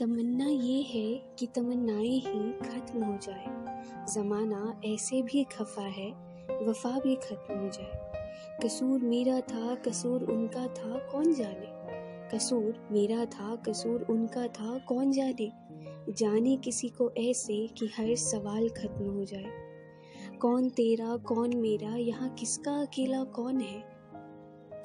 तमन्ना ये है कि तमन्नाएँ ही खत्म हो जाए। ज़माना ऐसे भी खफा है, वफा भी खत्म हो जाए। कसूर मेरा था, कसूर उनका था, कौन जाने? कसूर मेरा था, कसूर उनका था, कौन जाने? जाने किसी को ऐसे कि हर सवाल खत्म हो जाए। कौन तेरा, कौन मेरा, यहाँ किसका अकेला कौन है?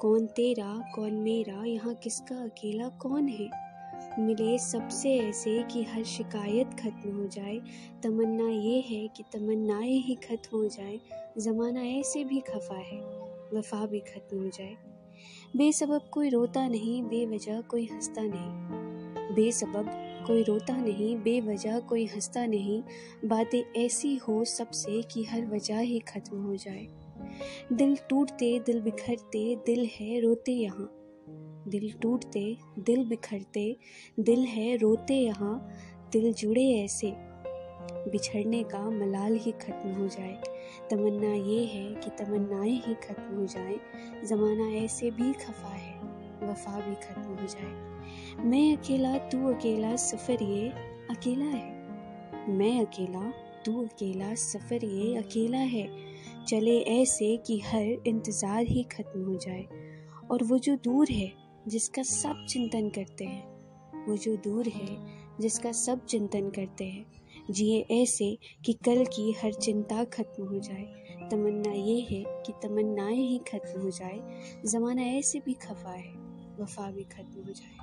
कौन तेरा, कौन मेरा, यहाँ किसका अकेला कौन है? मिले सबसे ऐसे कि हर शिकायत खत्म हो जाए। तमन्ना ये है कि तमन्नाएँ ही खत्म हो जाए। ज़माना ऐसे भी खफा है, वफा भी खत्म हो जाए। बेसबब कोई रोता नहीं, बेवजह कोई हंसता नहीं। बेसबब कोई रोता नहीं, बेवजह कोई हंसता नहीं। बातें ऐसी हो सबसे कि हर वजह ही खत्म हो जाए। दिल टूटते, दिल बिखरते, दिल है रोते यहाँ। दिल टूटते, दिल बिखरते, दिल है रोते यहाँ, दिल जुड़े ऐसे। बिछड़ने का मलाल ही खत्म हो जाए। तमन्ना ये है कि तमन्नाएँ ही खत्म हो जाए। ज़माना ऐसे भी खफा है, वफा भी खत्म हो जाए। मैं अकेला, तू अकेला, सफ़र ये अकेला है। मैं अकेला, तू अकेला, सफ़र ये अकेला है। चले ऐसे कि हर इंतज़ार ही खत्म हो जाए। और वो जो दूर है जिसका सब चिंतन करते हैं, वो जो दूर है, जिसका सब चिंतन करते हैं, जिए ऐसे कि कल की हर चिंता खत्म हो जाए। तमन्ना ये है कि तमन्नाएँ ही खत्म हो जाए, ज़माना ऐसे भी खफा है, वफा भी खत्म हो जाए।